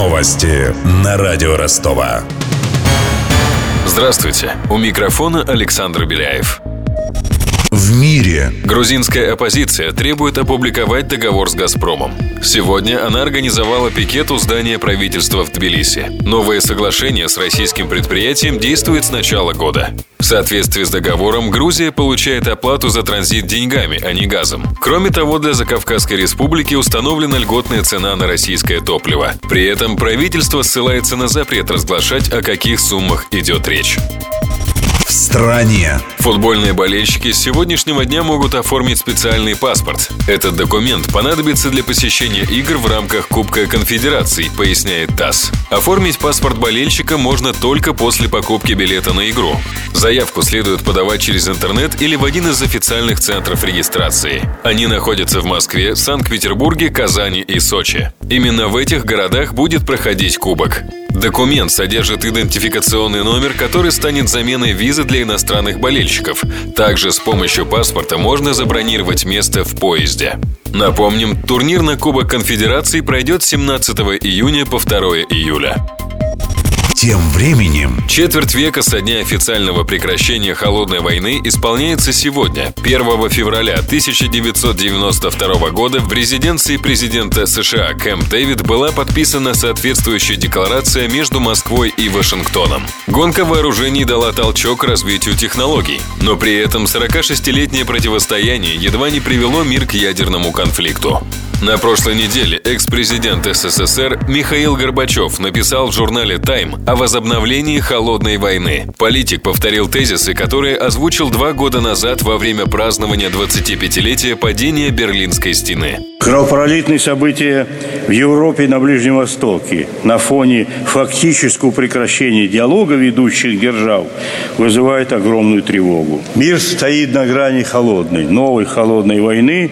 Новости на радио Ростова. Здравствуйте. У микрофона Александр Беляев. В мире Грузинская оппозиция требует опубликовать договор с «Газпромом». Сегодня она организовала пикет у здания правительства в Тбилиси. Новое соглашение с российским предприятием действует с начала года. В соответствии с договором, Грузия получает оплату за транзит деньгами, а не газом. Кроме того, для Закавказской республики установлена льготная цена на российское топливо. При этом правительство ссылается на запрет разглашать, о каких суммах идет речь. В стране. Футбольные болельщики с сегодняшнего дня могут оформить специальный паспорт. Этот документ понадобится для посещения игр в рамках Кубка Конфедераций, поясняет ТАСС. Оформить паспорт болельщика можно только после покупки билета на игру. Заявку следует подавать через интернет или в один из официальных центров регистрации. Они находятся в Москве, Санкт-Петербурге, Казани и Сочи. Именно в этих городах будет проходить Кубок. Документ содержит идентификационный номер, который станет заменой визы для иностранных болельщиков. Также с помощью паспорта можно забронировать место в поезде. Напомним, турнир на Кубок Конфедерации пройдет с 17 июня по 2 июля. Тем временем Четверть века со дня официального прекращения Холодной войны исполняется сегодня, 1 февраля 1992 года в резиденции президента США Кэмп Дэвид была подписана соответствующая декларация между Москвой и Вашингтоном. Гонка вооружений дала толчок развитию технологий, но при этом 46-летнее противостояние едва не привело мир к ядерному конфликту. На прошлой неделе экс-президент СССР Михаил Горбачев написал в журнале «Тайм» о возобновлении холодной войны. Политик повторил тезисы, которые озвучил два года назад во время празднования 25-летия падения Берлинской стены. Кровопролитные события в Европе и на Ближнем Востоке на фоне фактического прекращения диалога ведущих держав вызывают огромную тревогу. Мир стоит на грани холодной, новой холодной войны,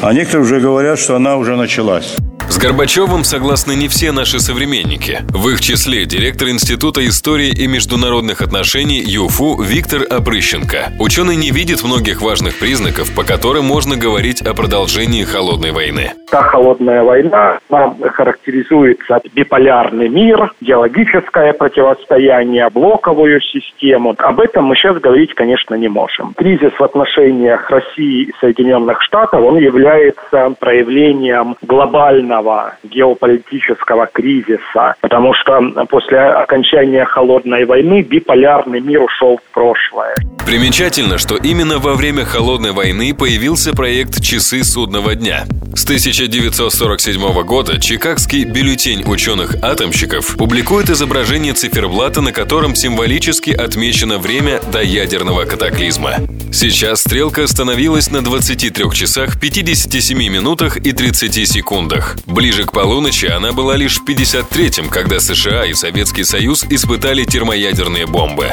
а некоторые уже говорят, что она уже началась. С Горбачевым согласны не все наши современники. В их числе директор Института истории и международных отношений ЮФУ Виктор Опрыщенко. Ученый не видит многих важных признаков, по которым можно говорить о продолжении холодной войны. Та холодная война нам характеризуется биполярный мир, геологическое противостояние, блоковую систему. Об этом мы сейчас говорить, конечно, не можем. Кризис в отношениях России и Соединенных Штатов, он является проявлением глобального геополитического кризиса, потому что после окончания холодной войны биполярный мир ушел в прошлое. Примечательно, что именно во время Холодной войны появился проект «Часы судного дня». С 1947 года Чикагский бюллетень ученых-атомщиков публикует изображение циферблата, на котором символически отмечено время до ядерного катаклизма. Сейчас стрелка остановилась на 23 часах 57 минутах и 30 секундах. Ближе к полуночи она была лишь в 53-м, когда США и Советский Союз испытали термоядерные бомбы.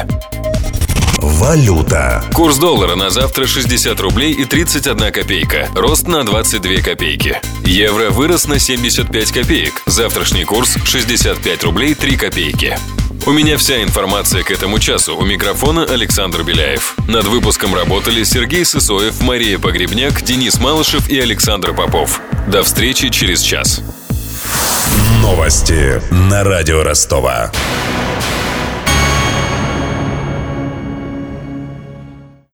Валюта. Курс доллара на завтра 60 рублей и 31 копейка. Рост на 22 копейки. Евро вырос на 75 копеек. Завтрашний курс 65 рублей 3 копейки. У меня вся информация к этому часу. У микрофона Александр Беляев. Над выпуском работали Сергей Сысоев, Мария Погребняк, Денис Малышев и Александр Попов. До встречи через час. Новости на радио Ростова.